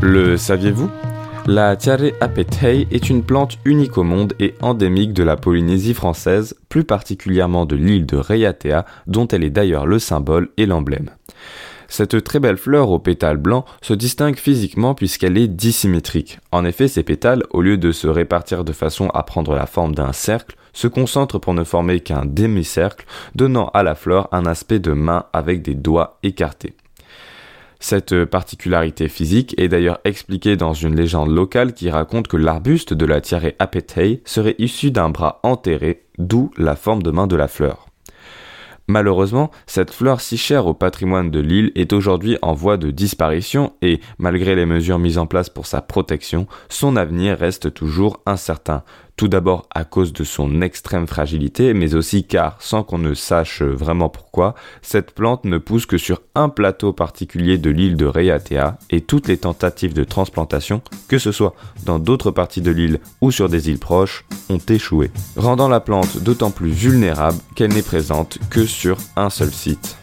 Le saviez-vous? La Tiare apethei est une plante unique au monde et endémique de la Polynésie française, plus particulièrement de l'île de Raiatea, dont elle est d'ailleurs le symbole et l'emblème. Cette très belle fleur aux pétales blancs se distingue physiquement puisqu'elle est dissymétrique. En effet, ses pétales, au lieu de se répartir de façon à prendre la forme d'un cercle, se concentrent pour ne former qu'un demi-cercle, donnant à la fleur un aspect de main avec des doigts écartés. Cette particularité physique est d'ailleurs expliquée dans une légende locale qui raconte que l'arbuste de la Tiare apethei serait issu d'un bras enterré, d'où la forme de main de la fleur. Malheureusement, cette fleur si chère au patrimoine de l'île est aujourd'hui en voie de disparition et, malgré les mesures mises en place pour sa protection, son avenir reste toujours incertain. Tout d'abord à cause de son extrême fragilité, mais aussi car, sans qu'on ne sache vraiment pourquoi, cette plante ne pousse que sur un plateau particulier de l'île de Raiatea et toutes les tentatives de transplantation, que ce soit dans d'autres parties de l'île ou sur des îles proches, ont échoué, rendant la plante d'autant plus vulnérable qu'elle n'est présente que sur un seul site.